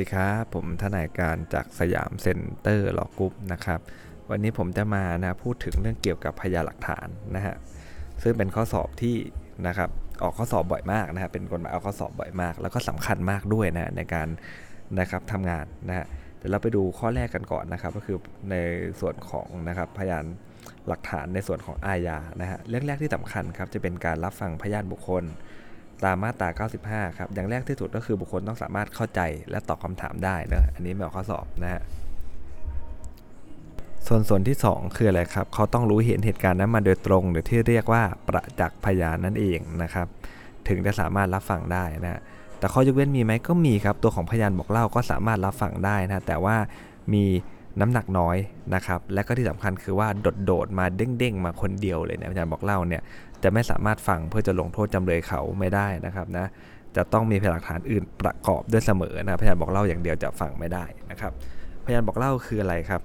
ดีครับผมทนายการจาก Siam Center Law Group นะครับ วันนี้ผมจะมานะพูดถึงเรื่องเกี่ยวกับพยานหลักฐานนะฮะซึ่งเป็นข้อสอบที่นะครับออกข้อสอบบ่อยมากนะฮะเป็นกฎหมายออกข้อสอบบ่อยมาก แล้วก็สำคัญมากด้วยนะในการนะครับทำงานนะฮะเดี๋ยวเราไปดูข้อแรกกันก่อนนะครับ ก็คือในส่วนของนะครับพยานหลักฐานในส่วนของอาญานะฮะเรื่องแรกที่สำคัญครับจะเป็นการรับฟังพยานบุคคล ตามมาตรา 95 ครับ อย่างแรกที่สุดก็คือบุคคลต้องสามารถเข้าใจและตอบคำถามได้นะอันนี้ไม่ออกข้อสอบนะฮะ ส่วนส่วนที่ 2 คืออะไรครับ เขาต้องรู้เห็นเหตุการณ์นั้นมาโดยตรง หรือที่เรียกว่าประจักษ์พยานนั่นเองนะครับ ถึงจะสามารถรับฟังได้นะ แต่ข้อยกเว้นมีไหมก็มีครับ ตัวของพยานบอกเล่าก็สามารถรับฟังได้นะ แต่ว่ามีน้ำหนักน้อยนะครับ และก็ที่สำคัญคือว่าโดดๆมาเด้งๆมาคนเดียวเลยนะพยานบอกเล่าเนี่ย จะไม่สามารถฟังเพื่อจะลงโทษจำเลยเขาไม่ได้นะครับนะจะต้องมีพยานหลักฐานอื่นประกอบด้วยเสมอนะพยานบอกเล่าอย่างเดียวจะฟังไม่ได้นะครับ พยานบอกเล่าคืออะไรครับ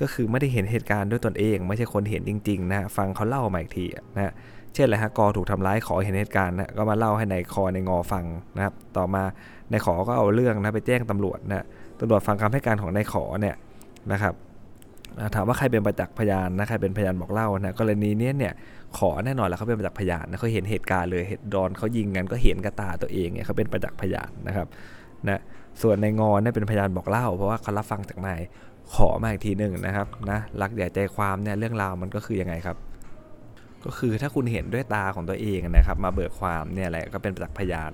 ก็คือไม่ได้เห็นเหตุการณ์ด้วยตนเอง ไม่ใช่คนเห็นจริงๆนะฟังเขาเล่ามาอีกทีนะเช่นอะไรฮะกอถูกทำร้ายขอเห็นเหตุการณ์นะก็มาเล่าให้ในคอในงอฟังนะครับ ต่อมาในขอก็เอาเรื่องนะไปแจ้งตำรวจนะตำรวจฟังคำให้การของในขอเนี่ยนะครับถามว่าใครเป็นประจักษ์พยานนะใครเป็นพยานบอกเล่านะกรณีนี้เนี่ย ขอแน่นอนแล้วเขาเป็นประจักษ์พยานนะเขาเห็นเหตุการณ์เลยเหตุดอนเขายิงกันก็เห็นกระตาตัวเองเนี่ยเขาเป็นประจักษ์พยานนะครับนะส่วนในงอนเนี่ยเป็นพยานบอกเล่า เพราะว่าเขารับฟังจากนายขอมาอีกทีหนึ่งนะครับนะรักใหญ่ใจความเนี่ยเรื่องราวมันก็คือยังไงครับ ก็คือถ้าคุณเห็นด้วยตาของตัวเองนะครับ มาเบิกความเนี่ยแหละก็เป็นประจักษ์พยาน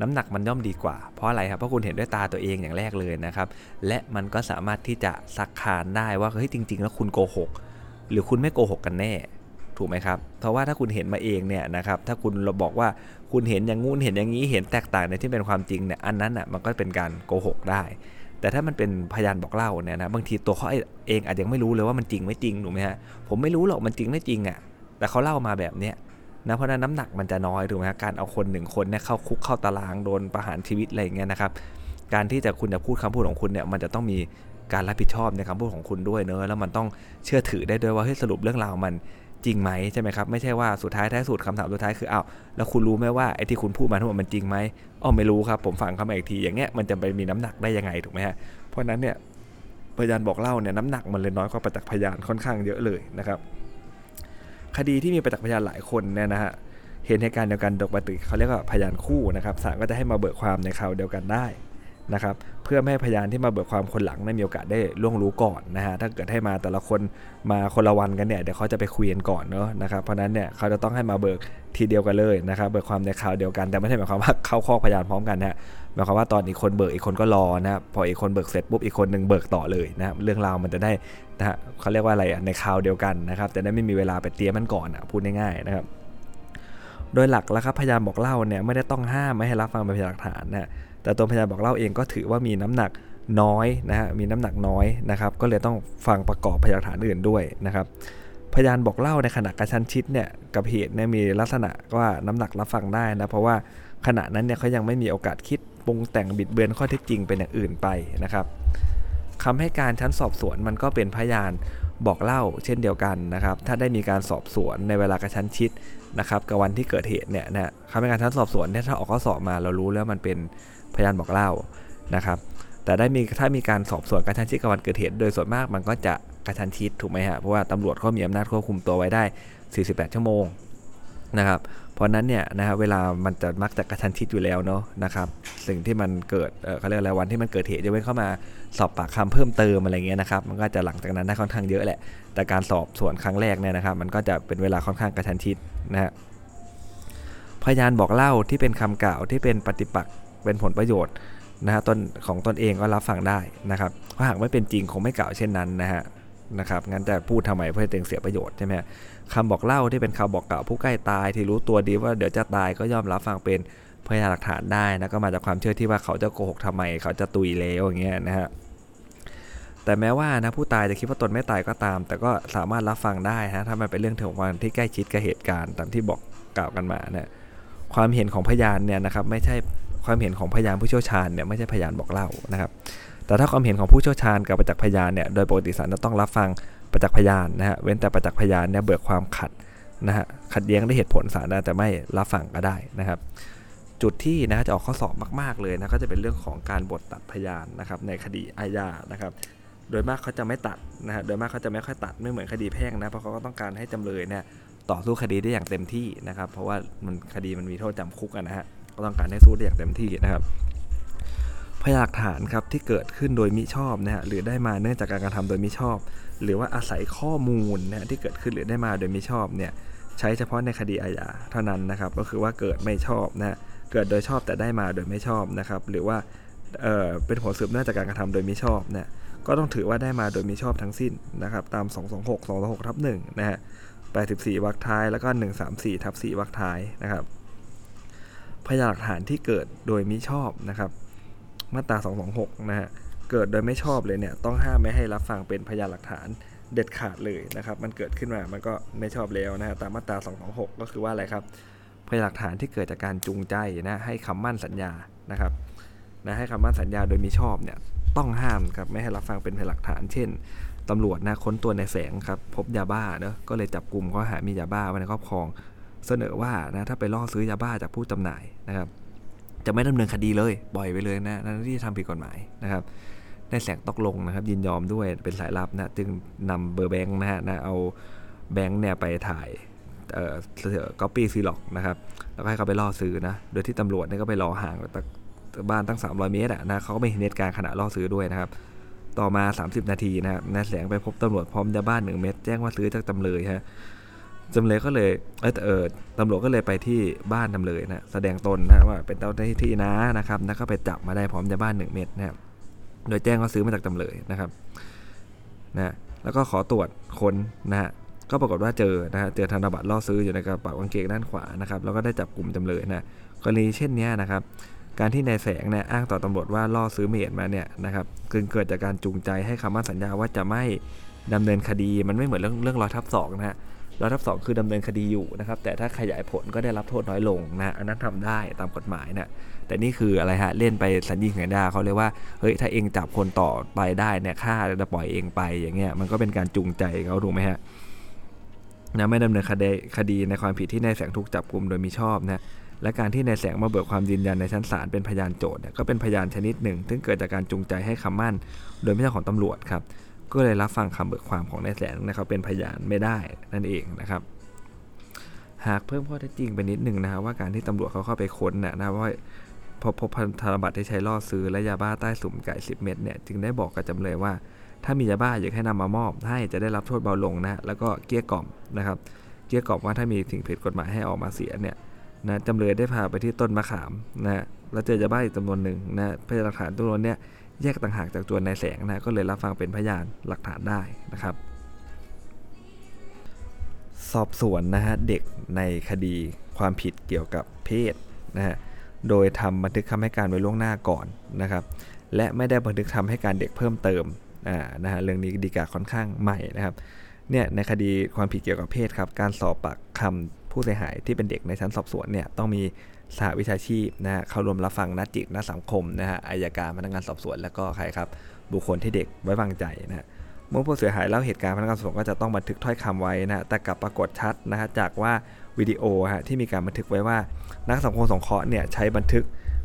น้ำหนักมันย่อมดีกว่า เพราะอะไรครับ เพราะคุณเห็นด้วยตาตัวเองอย่างแรกเลยนะครับ และมันก็สามารถที่จะสักขานได้ว่า เฮ้ย จริง ๆ แล้วคุณโกหก หรือคุณไม่โกหกกันแน่ ถูกไหมครับ เพราะว่าถ้าคุณเห็นมาเองเนี่ยนะครับถ้าคุณเราบอกว่าคุณเห็นอย่างงู้นเห็นอย่างนี้เห็นแตกต่างในที่เป็นความจริงเนี่ยอันนั้นอะมันก็เป็นการโกหกได้ แต่ถ้ามันเป็นพยานบอกเล่าเนี่ยนะบางทีตัวเขาเองอาจจะไม่รู้เลยว่ามันจริงไม่จริงถูกไหมฮะผมไม่รู้หรอกมันจริงไม่จริงอะแต่เขาเล่ามาแบบเนี้ยนะเพราะนั้นน้ำหนักมันจะน้อยถูกไหมฮะการเอาคนหนึ่งคนเนี่ยเข้าคุกเข้าตารางโดนประหารชีวิตอะไรอย่างเงี้ยนะครับการที่จะคุณจะพูดคำพูดของคุณเนี่ยมันจะต้องมีการรับผิดชอบในคำพูดของคุณด้วยเนอะแล้วมันต้องเชื่อถือได้ด้วยว่าเฮ้ยสรุปเรื่องราวมัน จริงไหมใช่ไหมครับไม่ใช่ว่าสุดท้ายท้ายสุดคำถามสุดท้ายคืออ้าวแล้วคุณรู้ไหมว่าไอ้ที่คุณพูดมาทั้งหมดมันจริงไหมอ๋อไม่รู้ครับผมฟังคำอีกทีอย่างเงี้ยมันจะไปมีน้ำหนักได้ยังไงถูกไหมฮะเพราะนั้นเนี่ยพยานบอกเล่าเนี่ยน้ำหนักมันเลยน้อยกว่าประจักษ์พยานค่อนข้างเยอะเลยนะครับ คดีที่มีประจักษ์พยานหลายคนเนี่ยนะฮะเห็นเหตุการณ์เดียวกันดยปกติเขาเรียกว่าพยานคู่นะครับศาลก็จะให้มาเบิกความในคราวเดียวกันได้ นะครับเพื่อไม่ให้พยานที่มาเบิกความคนหลังได้มีโอกาสได้ล่วงรู้ก่อนนะฮะถ้าเกิดให้มาแต่ละคนมาคนละวันกันเนี่ยเดี๋ยวเขาจะไปคุยกันก่อนเนาะนะครับเพราะนั้นเนี่ยเขาจะต้องให้มาเบิกทีเดียวกันเลยนะครับเบิกความในคราวเดียวกันแต่ไม่ใช่หมายความว่าเข้าข้อพยานพร้อมกันนะหมายความว่าตอนอีกคนเบิกอีกคนก็รอนะพออีกคนเบิกเสร็จปุ๊บอีกคนหนึ่งเบิกต่อเลยนะเรื่องราวมันจะได้นะฮะเขาเรียกว่าอะไรอะในคราวเดียวกันนะครับจะได้ไม่มีเวลาไปเตรียมมันก่อนอะพูดง่ายๆนะครับโดยหลักแล้วครับพยานบอกเล่าเนี่ยไม่ได้ต้องห้ามไม่ให้รับฟังเป็นพยานหลักฐานนะ แต่ตัวพยานบอกเล่าเองก็ถือว่ามีน้ำหนักน้อยนะฮะมีน้ำหนักน้อยนะครับ ก็เลยต้องฟังประกอบพยานฐานอื่นด้วยนะครับพยานบอกเล่าในขณะกระชั้นชิดเนี่ยกับเหตุเนี่ยมีลักษณะว่าน้ำหนักรับฟังได้นะเพราะว่าขณะนั้นเนี่ยเขายังไม่มีโอกาสคิดปรุงแต่งบิดเบือนข้อเท็จจริงเป็นอย่างอื่นไปนะครับคำให้การชั้นสอบสวนมันก็เป็นพยานบอกเล่าเช่นเดียวกันนะครับ ถ้าได้มีการสอบสวนในเวลากระชั้นชิดนะครับกับวันที่เกิดเหตุเนี่ยนะคำให้การชั้นสอบสวนเนี่ยถ้าออกข้อสอบมาเรารู้แล้วมันเป็น พยานบอกเล่านะครับ แต่ได้มีถ้ามีการสอบสวนกระชั้นชิดกับวันเกิดเหตุโดยส่วนมากมันก็จะกระชั้นชิดถูกไหมฮะเพราะว่าตำรวจเขามีอำนาจควบคุมตัวไว้ได้ 48 ชั่วโมงนะครับเพราะนั้นเนี่ยนะฮะเวลามันจะมักจะกระชันชิดอยู่แล้วเนาะนะครับสิ่งที่มันเกิดเขาเรียกอะไรวันที่มันเกิดเหตุจะเว้นเข้ามาสอบปากคำเพิ่มเติมอะไรเงี้ยนะครับมันก็จะหลังจากนั้นได้ค่อนข้างเยอะแหละ แต่การสอบสวนครั้งแรกเนี่ยนะครับมันก็จะเป็นเวลาค่อนข้างกระชันชิดนะฮะพยานบอกเล่าที่เป็นคำกล่าวที่เป็นปฏิปักษ์ เป็นผลประโยชน์นะฮะตนของตนเองก็รับฟังได้นะครับถ้าหากไม่เป็นจริงคงไม่กล่าวเช่นนั้นนะฮะนะครับงั้นจะพูดทำไมเพื่อเตงเสียประโยชน์ใช่ไหมคำบอกเล่าที่เป็นคำบอกกล่าวผู้ใกล้ตายที่รู้ตัวดีว่าเดี๋ยวจะตายก็ย่อมรับฟังเป็นพยานหลักฐานได้นะก็มาจากความเชื่อที่ว่าเขาจะโกหกทำไม เขาจะตุยแล้วอย่างเงี้ยนะฮะแต่แม้ว่านะผู้ตายจะคิดว่าตนไม่ตายก็ตาม แต่ก็สามารถรับฟังได้ฮะถ้ามันเป็นเรื่องถึงวันที่ใกล้ชิดกับเหตุการณ์ตามที่บอกกล่าวกันมาเนี่ยความเห็นของพยานเนี่ยนะครับไม่ใช่ ความเห็นของพยานผู้เชี่ยวชาญเนี่ยไม่ใช่พยานบอกเล่านะครับ แต่ถ้าความเห็นของผู้เชี่ยวชาญกับประจักษ์พยานเนี่ยโดยปกติศาลจะต้องรับฟังประจักษ์พยานนะฮะเว้นแต่ประจักษ์พยานเนี่ยเบิกความขัดนะฮะขัดแย้งด้วยเหตุผลศาลนะแต่ไม่รับฟังก็ได้นะครับ จุดที่นะจะออกข้อสอบมาก ๆเลยนะก็จะเป็นเรื่องของการบทตัดพยานนะครับในคดีอาญานะครับโดยมากเขาจะไม่ตัดนะฮะโดยมากเขาจะไม่ค่อยตัดไม่เหมือนคดีแพ่งนะเพราะเขาก็ต้องการให้จำเลยเนี่ยต่อสู้คดีได้อย่างเต็มที่นะครับ เพราะว่ามันคดีมันมีโทษจำคุกนะฮะ ก็ต้องการให้สู้ได้อย่างเต็มที่นะครับพยานหลักฐานครับที่เกิดขึ้นโดยมิชอบนะฮะหรือได้มาเนื่องจากการกระทำโดยมิชอบ หรือว่าอาศัยข้อมูลนะฮะที่เกิดขึ้นหรือได้มาโดยมิชอบเนี่ยใช้เฉพาะในคดีอาญาเท่านั้นนะครับ ก็คือว่าเกิดไม่ชอบนะเกิดโดยชอบแต่ได้มาโดยไม่ชอบนะครับ หรือว่าเออเป็นผลสืบเนื่องจากการกระทำโดยมิชอบเนี่ยก็ต้องถือว่าได้มาโดยมิชอบทั้งสิ้นนะครับ ตาม 226 226ทับ1นะฮะ84วรรคท้ายแล้วก็ 134ทับ4วรรคท้ายนะครับ พยานหลักฐานที่เกิดโดยมิชอบนะครับ มาตรา 226 นะฮะ เกิดโดยไม่ชอบเลยเนี่ยต้องห้ามไม่ให้รับฟังเป็นพยานหลักฐานเด็ดขาดเลยนะครับ มันเกิดขึ้นมา มันก็ไม่ชอบแล้วนะฮะ ตามมาตรา 226 ก็คือว่าอะไรครับ พยานหลักฐานที่เกิดจากการจูงใจนะให้คำมั่นสัญญา นะครับ นะให้คำมั่นสัญญาโดยมิชอบเนี่ยต้องห้ามครับไม่ให้รับฟังเป็นพยานหลักฐาน เช่นตำรวจนะค้นตัวในแสงครับพบยาบ้าเนอะก็เลยจับกลุ่มข้อหามียาบ้าไว้ในครอบครอง เสนอว่านะถ้าไปล่อซื้อยาบ้าจากผู้จำหน่ายนะครับ จะไม่ดำเนินคดีเลยปล่อยไปเลยนะนั่นที่ทำผิดกฎหมายนะครับในแสงตกลงนะครับ ยินยอมด้วยเป็นสายลับนะจึงนำเบอร์แบงค์นะฮะนะเอาแบงค์เนี่ยไปถ่ายเอ่อก๊อปปี้ซีร็อกซ์นะครับแล้วก็ให้เขาไปล่อซื้อนะโดยที่ตำรวจเนี่ยก็ไปรอห่างบ้านตั้ง 300 เมตรอะนะเขาก็ไม่เห็นเหตุการณ์ขณะล่อซื้อด้วยนะครับ ต่อมา 30 นาทีนะครับนายแสงไปพบตำรวจพร้อมยาบ้านหนึ่งเม็ดแจ้งว่าซื้อจากจำเลยฮะ จำเลยก็เลยเออเออตำรวจก็เลยไปที่บ้านจำเลยนะแสดงตนนะว่าเป็นเจ้าหน้าที่นะนะครับแล้วก็ไปจับมาได้พร้อมยาบ้านหนึ่งเม็ดนะครับโดยแจ้งว่าซื้อมาจากจำเลยนะครับนะแล้วก็ขอตรวจค้นนะฮะก็ปรากฏว่าเจอนะฮะเจอธนบัตรล่อซื้ออยู่ในกระเป๋ากางเกงด้านขวานะครับแล้วก็ได้จับกลุ่มจำเลยนะกรณีเช่นนี้นะครับ การที่นายแสงเนี่ยอ้างต่อตำรวจว่าล่อซื้อเมดมาเนี่ยนะครับเกิดจากการจูงใจให้คำมั่นสัญญาว่าจะไม่ดำเนินคดีมันไม่เหมือนเรื่องเรื่องร้อยทับสองนะฮะ ร้อยทับสองคือดำเนินคดีอยู่นะครับแต่ถ้าขยายผลก็ได้รับโทษน้อยลงนะอันนั้นทำได้ตามกฎหมายนะแต่นี่คืออะไรฮะเล่นไปสัญญิงสัญญาเขาเลยกว่าเฮ้ยถ้าเองจับคนต่อไปได้เนี่ยฆ่าจะปล่อยเองไปอย่างเงี้ยมันก็เป็นการจูงใจเขาถูกไหมฮะนะไม่ดำเนินคดีคดีในความผิดที่นายแสงถูกจับกลุ่มโดยมิชอบนะและการที่นายแสงมาเบิกความยืนยันในชั้นศาลเป็นพยานโจทย์เนี่ยก็เป็นพยานชนิดหนึ่ง ซึ่งเกิดจากการจูงใจให้คำมั่น โดยไม่ใช่ของตำรวจครับ ก็เลยรับฟังคำเบิกความของนายแสงนะครับเป็นพยานไม่ได้นั่นเองนะครับ หากเพิ่มข้อเท็จจริงไปนิดหนึ่งนะครับว่าการที่ตำรวจเขาเข้าไปค้นนะนะว่าพบพบธนบัตรที่ใช้ล่อซื้อและยาบ้าใต้สุ่มไก่10 เม็ดเนี่ยจึงได้บอกกับจำเลยว่า ถ้ามียาบ้าอยากให้นำมามอบให้จะได้รับโทษเบาลงนะแล้วก็เกี้ยกล่อมนะครับเกี้ยกล่อมว่าถ้ามีสิ่งผิดกฎหมายให้ออกมาเสียเนี่ยนะจำเลยได้พาไปที่ต้นมะขามนะแล้วเจอยาบ้าอีกจำนวนหนึ่งนะพยานหลักฐานตัวนี้เนี่ย แยกต่างหากจากตัวนายแสงนะก็เลยรับฟังเป็นพยานหลักฐานได้นะครับ สอบสวนนะฮะเด็กในคดีความผิดเกี่ยวกับเพศนะฮะโดยทำบันทึกคำให้การไว้ล่วงหน้าก่อนนะครับ และไม่ได้บันทึกคำให้การเด็กเพิ่มเติมอ่านะฮะเรื่องนี้ดีกาค่อนข้างใหม่นะครับเนี่ยในคดีความผิดเกี่ยวกับเพศครับการสอบปากคำผู้เสียหายที่เป็นเด็กในชั้นสอบสวนเนี่ยต้องมี สหวิชาชีพนะฮะเข้ารวมรับฟังนัดจิตนักสังคมนะฮะอายการพนักงานสอบสวน แล้วก็ใครครับ บุคคลที่เด็กไว้วางใจนะฮะเมื่อผู้เสียหายเล่าเหตุการณ์พนักงานสอบสวนก็จะต้องบันทึกถ้อยคำไว้นะแต่กลับปรากฏชัดนะฮะจากว่าวิดีโอฮะที่มีการบันทึกไว้ว่า นักสังคมสงเคราะห์เนี่ยใช้บันทึก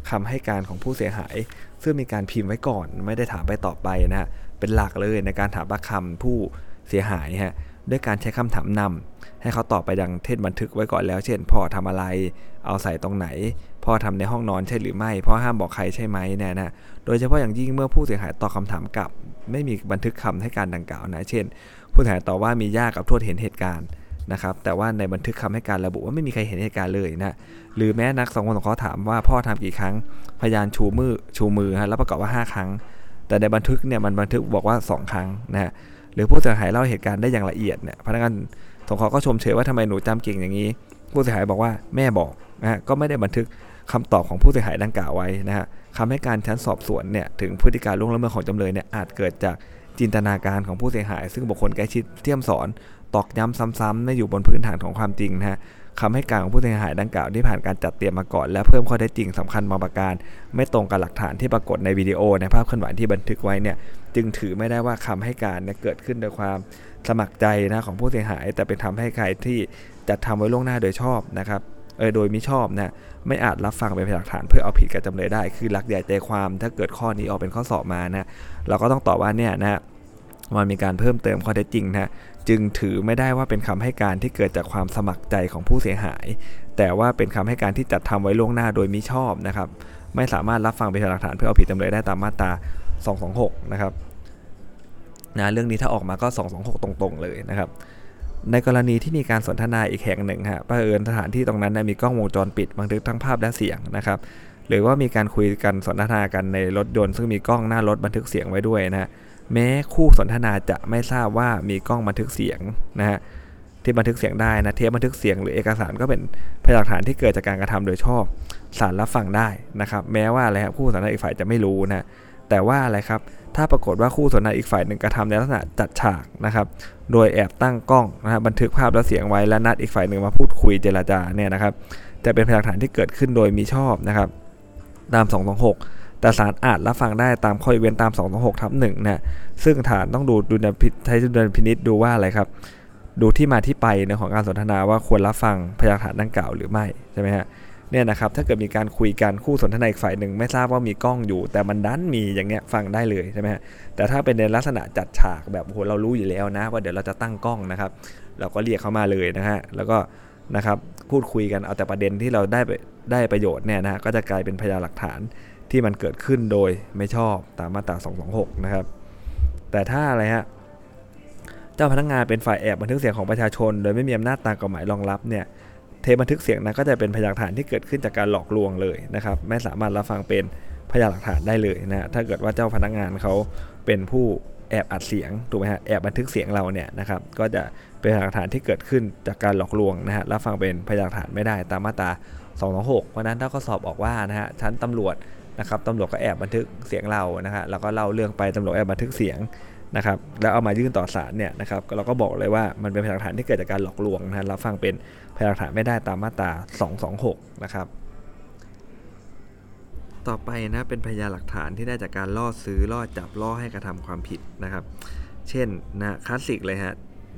คำให้การของผู้เสียหาย ซึ่งมีการพิมพ์ไว้ก่อน ไม่ได้ถามไปต่อไปนะฮะเป็นหลักเลยในการถามปากคำผู้เสียหายฮะ ด้วยการใช้คำถามนำให้เขาตอบไปดังเทศบันทึกไว้ก่อนแล้ว เช่น พ่อทำอะไร เอาใส่ตรงไหน พ่อทำในห้องนอนใช่หรือไม่ พ่อห้ามบอกใครใช่ไหมเนี่ยนะ โดยเฉพาะอย่างยิ่งเมื่อผู้เสียหายตอบคาถามกลับ ไม่มีบันทึกคำให้การดังกล่าวนะ เช่น ผู้เสียหายตอบว่ามีญาติกับทวดเห็นเหตุการณ์นะครับ แต่ว่าในบันทึกคำให้การระบุว่าไม่มีใครเห็นเหตุการณ์เลยนะ หรือแม้นักสังคมสงเคราถามว่าพ่อทำกี่ครั้ง พยานชูมือชูมือฮะแล้วประกอบว่า 5 ครั้ง แต่ในบันทึกเนี่ยมันบันทึกบอกว่า 2 ครั้งนะฮะ หรือผู้เสียหายเล่าเหตุการณ์ได้อย่างละเอียดเนี่ยพนักงานสงเคราะห์ก็ชมเชยว่าทำไมหนูจำเก่งอย่างนี้ ผู้เสียหายบอกว่าแม่บอกนะฮะก็ไม่ได้บันทึกคำตอบของผู้เสียหายดังกล่าวไว้นะฮะคำให้การชั้นสอบสวนเนี่ยถึงพฤติการล่วงละเมิดของจำเลยเนี่ยอาจเกิดจากจินตนาการของผู้เสียหาย ซึ่งบุคคลใกล้ชิดเทียมสอนตอกย้ำซ้ำๆไม่อยู่บนพื้นฐานของความจริงนะฮะ คำให้การของผู้เสียหายดังกล่าวที่ผ่านการจัดเตรียมมาก่อน และเพิ่มข้อเท็จจริงสำคัญบางประการ ไม่ตรงกับหลักฐานที่ปรากฏในวิดีโอ ในภาพเคลื่อนไหวที่บันทึกไว้เนี่ยจึงถือไม่ได้ว่าคำให้การเนี่ยเกิดขึ้นโดยความสมัครใจนะของผู้เสียหาย แต่เป็นทำให้ใครที่จัดทำไว้ล่วงหน้าโดยชอบนะครับเอโดยมิชอบนะไม่อาจรับฟังเป็นพยานหลักฐานเพื่อเอาผิดกับจำเลยได้ คือหลักใหญ่ใจความถ้าเกิดข้อนี้ออกเป็นข้อสอบมานะเราก็ต้องตอบว่าเนี่ยนะ มันมีการเพิ่มเติมข้อเท็จจริงนะจึงถือไม่ได้ว่าเป็นคำให้การที่เกิดจากความสมัครใจของผู้เสียหาย แต่ว่าเป็นคำให้การที่จัดทำไว้ล่วงหน้าโดยมิชอบนะครับ ไม่สามารถรับฟังเป็นหลักฐานเพื่อเอาผิดจำเลยได้ตามมาตรา 226 นะครับนะเรื่องนี้ถ้าออกมาก็ 226 ตรงๆ เลยนะครับ ในกรณีที่มีการสนทนาอีกแห่งหนึ่งฮะประเอิญสถานที่ตรงนั้นมีกล้องวงจรปิดบันทึกทั้งภาพและเสียงนะครับ หรือว่ามีการคุยกันสนทนากันในรถยนต์ ซึ่งมีกล้องหน้ารถบันทึกเสียงไว้ด้วยนะ แม้คู่สนทนาจะไม่ทราบว่ามีกล้องบันทึกเสียงนะฮะที่บันทึกเสียงได้นะเทปบันทึกเสียงหรือเอกสารก็เป็นพยานหลักฐานที่เกิดจากการกระทำโดยชอบสารรับฟังได้นะครับ แม้ว่าอะไรครับคู่สนทนาอีกฝ่ายจะไม่รู้นะแต่ว่าอะไรครับ ถ้าปรากฏว่าคู่สนทนาอีกฝ่ายหนึ่งกระทำในลักษณะจัดฉากนะครับ โดยแอบตั้งกล้องนะฮะบันทึกภาพและเสียงไว้และนัดอีกฝ่ายหนึ่งมาพูดคุยเจรจาเนี่ยนะครับ จะเป็นพยานหลักฐานที่เกิดขึ้นโดยมีชอบนะครับ ตาม 226 แต่ศาลอาจรับฟังได้ตามข้อยกเว้นตาม226ทับ1นะซึ่งฐานต้องดูดูนใช้ดุลพินิษดูว่าอะไรครับ ดูที่มาที่ไปในของการสนทนาว่าควรรับฟังพยานฐานดังกล่าวหรือไม่ใช่ไหมฮะเนี่ยนะครับถ้าเกิดมีการคุยกันคู่สนทนาอีกฝ่ายหนึ่งไม่ทราบว่ามีกล้องอยู่ แต่มันดันมีอย่างเงี้ยฟังได้เลยใช่ไหมฮะแต่ถ้าเป็นในลักษณะจัดฉากแบบโอ้โหเรารู้อยู่แล้วนะ ว่าเดี๋ยวเราจะตั้งกล้องนะครับ เราก็เรียกเขามาเลยนะฮะแล้วก็นะครับพูดคุยกันเอาแต่ประเด็นที่เราได้ได้ประโยชน์เนี่ยนะก็จะกลายเป็นพยานหลักฐาน ที่มันเกิดขึ้นโดยไม่ชอบตามมาตรา 226 นะครับ แต่ถ้าอะไรฮะเจ้าพนักงานเป็นฝ่ายแอบบันทึกเสียงของประชาชน โดยไม่มีอำนาจตามกฎหมายรองรับเนี่ยเทปบันทึกเสียงนั้นก็จะเป็นพยานหลักฐานที่เกิดขึ้นจากการหลอกลวงเลยนะครับ ไม่สามารถรับฟังเป็นพยานหลักฐานได้เลยนะถ้าเกิดว่าเจ้าพนักงานเขาเป็นผู้แอบอัดเสียงถูกไหมฮะแอบบันทึกเสียงเราเนี่ยนะครับก็จะเป็นพยานหลักฐานที่เกิดขึ้นจากการหลอกลวงนะฮะรับฟังเป็นพยานหลักฐานไม่ได้ตามมาตรา226เพราะนั้นถ้าก็สอบออกว่านะฮะชั้นตำรวจ นะครับตำรวจก็แอบบันทึกเสียงเรานะฮะแล้วก็เล่าเรื่องไปตำรวจแอบบันทึกเสียงนะครับแล้วเอามายื่นต่อศาลเนี่ยนะครับเราก็บอกเลยว่ามันเป็นพยานหลักฐานที่เกิดจากการหลอกลวงนะฮะรับฟังเป็นพยานหลักฐานไม่ได้ตามมาตรา 226 นะครับ ต่อไปนะเป็นพยานหลักฐานที่ได้จากการล่อซื้อล่อจับล่อให้กระทำความผิดนะครับ เช่นนะคลาสสิกเลยฮะ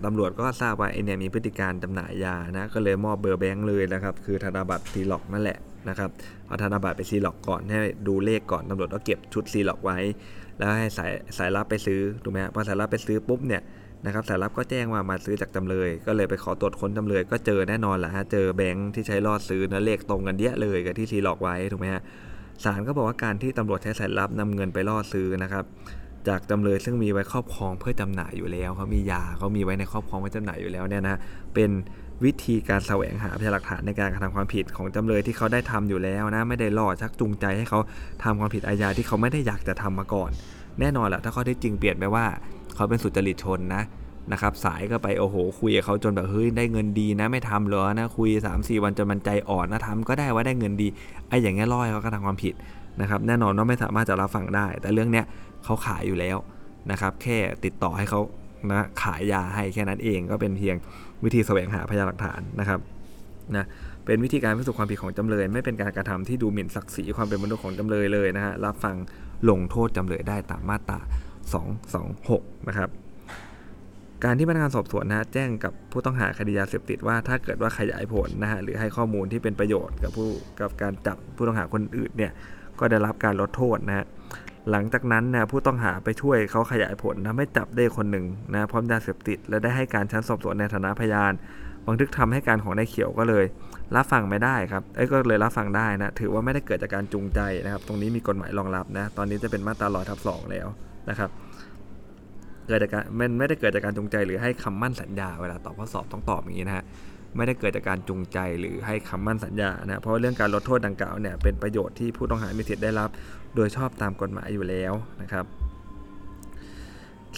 ตำรวจก็ทราบว่าไอเนี่ยมีพฤติการจำหน่ายยานะก็เลยมอบเบอร์แบงค์เลยนะครับ คือธนบัตรซีล็อกนั่นแหละ นะครับเอาธนบัตรไปซีล็อกก่อนให้ดูเลขก่อนตำรวจก็เก็บชุดซีล็อกไว้ แล้วให้สายสายลับไปซื้อถูกไหมพอสายลับไปซื้อปุ๊บเนี่ยนะครับสายลับก็แจ้งว่ามาซื้อจากจำเลย ก็เลยไปขอตรวจค้นจำเลยก็เจอแน่นอนแหละฮะเจอแบงค์ที่ใช้ล่อซื้อนะเลขตรงกันเยอะเลยกับที่ซีล็อกไว้ถูกไหมฮะศาลก็บอกว่าการที่ตำรวจใช้สายลับนำเงินไปล่อซื้อนะครับ จากจำเลยซึ่งมีไว้ครอบครองเพื่อจำหน่ายอยู่แล้วเขามียาเขามีไว้ในครอบครองไว้จำหน่ายอยู่แล้วเนี่ยนะเป็นวิธีการแสวงหาพยานหลักฐานในการกระทำความผิดของจำเลยที่เขาได้ทำอยู่แล้วนะไม่ได้ล่อชักจูงใจให้เขาทำความผิดอาญาที่เขาไม่ได้อยากจะทำมาก่อน แน่นอนแหละถ้าข้อที่จริงเปลี่ยนไปว่า เขาเป็นสุจริตชนนะนะครับสายก็ไปโอ้โห คุยกับเขาจนแบบเฮ้ยได้เงินดีนะไม่ทำเหรอนะคุย 3 4 วันจนมันใจอ่อนนะทำก็ได้ว่าได้เงินดีไอ้อย่างเงี้ยล่อเขากระทำความผิดนะครับแน่นอนว่าไม่สามารถจะรับฟังได้ แต่เรื่องเนี้ย เขาขายอยู่แล้วนะครับ แค่ติดต่อให้เขานะขายยาให้แค่นั้นเองก็เป็นเพียงวิธีแสวงหาพยานหลักฐานนะครับนะเป็นวิธีการพิสูจน์ความผิดของจำเลย ไม่เป็นการกระทำที่ดูหมิ่นศักดิ์ศรีความเป็นมนุษย์ของจำเลยเลยนะฮะรับฟังลงโทษจำเลยได้ตามมาตรา 226 นะครับการที่พนักงานสอบสวนนะแจ้งกับผู้ต้องหาคดียาเสพติดว่าถ้าเกิดว่าขยายผลนะฮะหรือให้ข้อมูลที่เป็นประโยชน์กับผู้กับการจับผู้ต้องหาคนอื่นเนี่ยก็ได้รับการลดโทษนะฮะ หลังจากนั้นนะผู้ต้องหาไปช่วยเขาขยายผลทำให้จับได้คนหนึ่งนะพร้อมยาเสพติด และได้ให้การชั้นสอบสวนในฐานะพยานบันทึกทำให้การของนายเขียวก็เลย รับฟังไม่ได้ครับไอ้ก็เลยรับฟังได้นะ ถือว่าไม่ได้เกิดจากการจูงใจนะครับ ตรงนี้มีกฎหมายรองรับนะ ตอนนี้จะเป็นมาตราลอยทับสองแล้วนะครับ เกิดจากการมันไม่ได้เกิดจากการจูงใจหรือให้คำมั่นสัญญาเวลาตอบข้อสอบต้องตอบอย่างนี้นะฮะ ไม่ได้เกิดจากการจูงใจหรือให้คำมั่นสัญญานะเพราะเรื่องการลดโทษดังกล่าวเนี่ยเป็นประโยชน์ที่ผู้ต้องหามีสิทธิ์ได้รับ โดยชอบตามกฎหมายอยู่แล้วนะครับ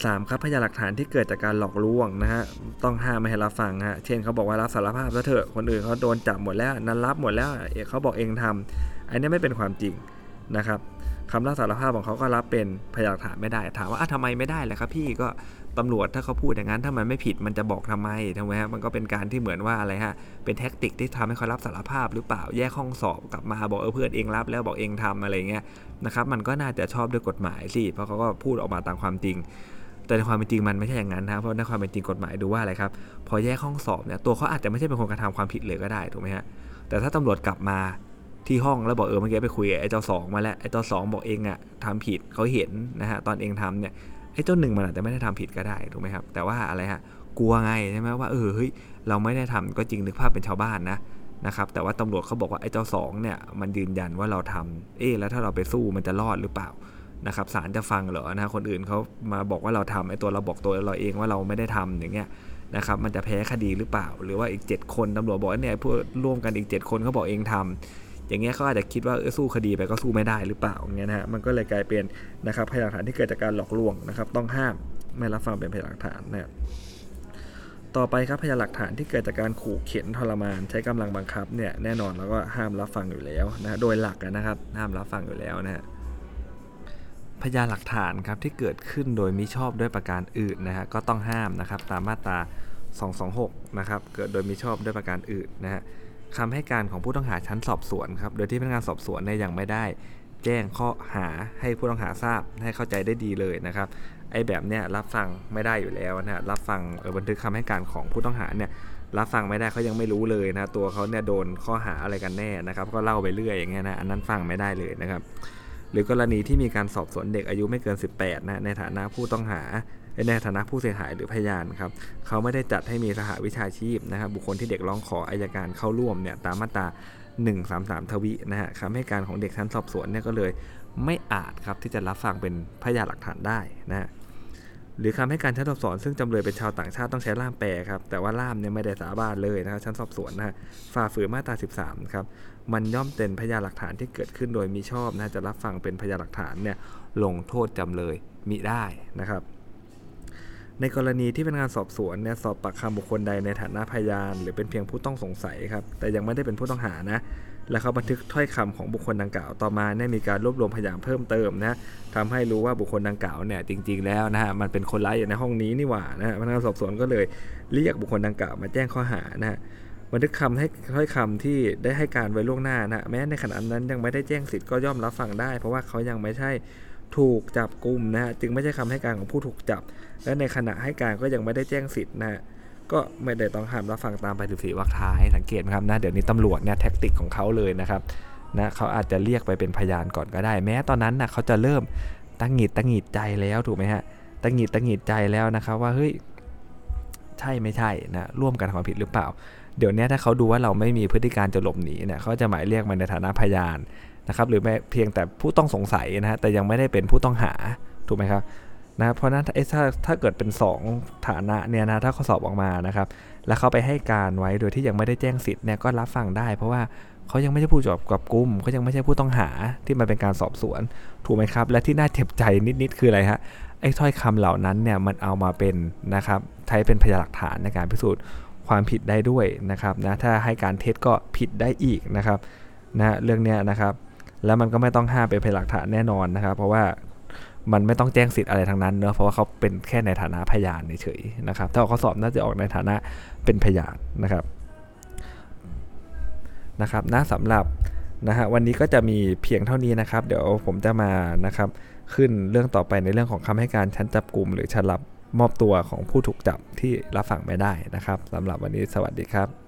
สามครับพยานหลักฐานที่เกิดจากการหลอกลวงนะฮะต้องห้ามไม่ให้รับฟังฮะเช่นเขาบอกว่ารับสารภาพแล้วเถอะคนอื่นเขาโดนจับหมดแล้วนั้นรับหมดแล้วเขาบอกเองทำอันนี้ไม่เป็นความจริงนะครับ คำรับสารภาพของเขาก็รับเป็นพยานฐานไม่ได้ ถามว่าทำไมไม่ได้ล่ะครับพี่ก็ตำรวจถ้าเขาพูดอย่างนั้นถ้ามันไม่ผิดมันจะบอกทำไมทำไมฮะมันก็เป็นการที่เหมือนว่าอะไรฮะเป็นแท็กติกที่ทำให้เขารับสารภาพหรือเปล่าแยกห้องสอบกลับมาบอกเออเพื่อนเองรับแล้วบอกเองทำอะไรเงี้ยนะครับมันก็น่าจะชอบด้วยกฎหมายสิเพราะเขาก็พูดออกมาตามความจริง แต่ในความเป็นจริงมันไม่ใช่อย่างนั้นนะเพราะในความเป็นจริงกฎหมายดูว่าอะไรครับพอแยกห้องสอบเนี่ยตัวเขาอาจจะไม่ใช่เป็นคนกระทำความผิดเลยก็ได้ถูกไหมฮะแต่ถ้าตำรวจกลับมา ที่ห้องแล้วบอกเออเมื่อกี้ไปคุยไอ้เจ้าสองมาแล้วไอ้เจ้าสองบอกเองอะทำผิดเขาเห็นนะฮะตอนเองทำเนี่ยไอ้เจ้าหนึ่งมันอาจจะไม่ได้ทำผิดก็ได้ถูกไหมครับ แต่ว่าอะไรฮะกลัวไงใช่ไหมว่าเออเฮ้ยเราไม่ได้ทำก็จริงนึกภาพเป็นชาวบ้านนะนะครับแต่ว่าตำรวจเขาบอกว่าไอ้เจ้าสองเนี่ยมันยืนยันว่าเราทำเอ๊แล้วถ้าเราไปสู้มันจะรอดหรือเปล่านะครับศาลจะฟังเหรอนะคนอื่นเขามาบอกว่าเราทำไอ้ตัวเราบอกตัวเราเองว่าเราไม่ได้ทำอย่างเงี้ยนะครับมันจะแพ้คดีหรือเปล่า หรือว่าอีก 7 คนตำรวจบอกว่าเนี่ยพวกร่วมกันอีก 7 คนเขาบอกเองทำ อย่างเงี้ยเขาอาจจะคิดว่าเออสู้คดีไปก็สู้ไม่ได้หรือเปล่าอย่างเงี้ยนะฮะมันก็เลยกลายเป็นนะครับพยานหลักฐานที่เกิดจากการหลอกลวงนะครับ ต้องห้ามไม่รับฟังเป็นพยานหลักฐานนะครับต่อไปครับพยานหลักฐานที่เกิดจากการขู่เข็นทรมาน ใช้กำลังบังคับเนี่ยแน่นอนแล้วก็ห้ามรับฟังอยู่แล้วนะโดยหลักนะครับห้ามรับฟังอยู่แล้วนะฮะพยานหลักฐานครับที่เกิดขึ้นโดยมิชอบด้วยประการอื่นนะฮะก็ต้องห้ามนะครับตามมาตรา 226 นะครับเกิดโดยมิชอบด้วยประการอื่นนะฮะ คำให้การของผู้ต้องหาชั้นสอบสวนครับ โดยที่พนักงานสอบสวนเนี่ยยังไม่ได้ แจ้งข้อหาให้ผู้ต้องหาทราบให้เข้าใจได้ดีเลยนะครับ ไอ้แบบเนี้ยรับฟังไม่ได้อยู่แล้วนะรับฟังบันทึกคำให้การของผู้ต้องหาเนี่ยรับฟังไม่ได้เขายังไม่รู้เลยนะตัวเขาเนี่ยโดนข้อหาอะไรกันแน่นะครับ ก็เล่าไปเรื่อยอย่างเงี้ยนะอันนั้นฟังไม่ได้เลยนะครับ หรือกรณีที่มีการสอบสวนเด็กอายุไม่เกิน 18นะในฐานะผู้ต้องหา ในฐานะผู้เสียหายหรือพยานครับเขาไม่ได้จัดให้มีสหวิชาชีพนะครับบุคคลที่เด็กร้องขออายการเข้าร่วมเนี่ยตามมาตรา133 ทวินะฮะคำให้การของเด็กชั้นสอบสวนเนี่ยก็เลยไม่อาจครับที่จะรับฟังเป็นพยานหลักฐานได้นะฮะหรือคำให้การชั้นสอบสวนซึ่งจำเลยเป็นชาวต่างชาติต้องใช้ล่ามแปลครับแต่ว่าล่ามเนี่ยไม่ได้สาบานเลยนะครับชั้นสอบสวนนะฮะฝ่าฝืนมาตรา 13ครับมันย่อมเป็นพยานหลักฐานที่เกิดขึ้นโดยมีชอบนะจะรับฟังเป็นพยานหลักฐานเนี่ยลงโทษจำเลยมิได้นะครับ ในกรณีที่พนักงานสอบสวนเนี่ยสอบปากคำบุคคลใดในฐานะพยาน หรือเป็นเพียงผู้ต้องสงสัยครับแต่ยังไม่ได้เป็นผู้ต้องหานะและเขาบันทึกถ้อยคำของบุคคลดังกล่าวต่อมาเนี่ยมีการรวบรวมพยานเพิ่มเติมนะทำให้รู้ว่าบุคคลดังกล่าวเนี่ยจริง ๆแล้วนะฮะมันเป็นคนร้ายอยู่ในห้องนี้นี่หว่านะฮะพนักงานสอบสวนก็เลยเรียกบุคคลดังกล่าวมาแจ้งข้อหานะฮะบันทึกคำให้ถ้อยคำที่ได้ให้การไว้ล่วงหน้านะแม้ในขณะนั้นยังไม่ได้แจ้งสิทธิ์ก็ย่อมรับฟังได้ เพราะว่าเขายังไม่ใช่ถูกจับกลุ่มนะฮะจึงไม่ใช่คำให้การของผู้ถูกจับ และในขณะให้การก็ยังไม่ได้แจ้งสิทธิ์นะฮะก็ไม่ได้ต้องห้ามรับฟังตามไปถึงสีวรรคท้ายสังเกตไหมครับนะเดี๋ยวนี้ตำรวจเนี่ยแท็กติกของเขาเลยนะครับนะเขาอาจจะเรียกไปเป็นพยานก่อนก็ได้ แม้ตอนนั้นนะเขาจะเริ่มตั้งหงิดตั้งหงิดใจแล้วถูกไหมฮะตั้งหงิดตั้งหงิดใจแล้วนะครับว่าเฮ้ยใช่ไม่ใช่นะร่วมกันความผิดหรือเปล่า เดี๋ยวนี้ถ้าเขาดูว่าเราไม่มีพฤติการจะหลบหนีเนี่ยเขาจะหมายเรียกมันในฐานะพยานนะครับหรือแม้เพียงแต่ผู้ต้องสงสัยนะฮะแต่ยังไม่ได้เป็นผู้ต้องหาถูกไหมครับ นะเพราะนั้นถ้าถ้าเกิดเป็น 2 ฐานะเนี่ยนะถ้าเขาสอบออกมานะครับแล้วเขาไปให้การไว้โดยที่ยังไม่ได้แจ้งสิทธิ์เนี่ยก็รับฟังได้ เพราะว่าเขายังไม่ใช่ผู้จับกับกุมเขายังไม่ใช่ผู้ต้องหาที่มาเป็นการสอบสวน ถูกไหมครับ และที่น่าเจ็บใจนิดๆคืออะไรฮะไอ้ถ้อยคำเหล่านั้นเนี่ยมันเอามาเป็นนะครับใช้เป็นพยานหลักฐานในการพิสูจน์ความผิดได้ด้วยนะครับนะถ้าให้การเท็จก็ผิดได้อีกนะครับนะเรื่องเนี้ยนะครับแล้วมันก็ไม่ต้องห้ามเป็นพยานหลักฐานแน่นอนนะครับ เพราะว่า มันไม่ต้องแจ้งสิทธิ์อะไรทั้งนั้นเนอะเพราะว่าเขาเป็นแค่ในฐานะพยานเฉยๆนะครับ ถ้าเขาสอบน่าจะออกในฐานะเป็นพยานนะครับนะครับนะสำหรับนะฮะวันนี้ก็จะมีเพียงเท่านี้นะครับ เดี๋ยวผมจะมานะครับขึ้นเรื่องต่อไปในเรื่องของคำให้การชั้นจับกลุ่ม หรือชั้นรับมอบตัวของผู้ถูกจับที่รับฟังไม่ได้นะครับสำหรับวันนี้สวัสดีครับ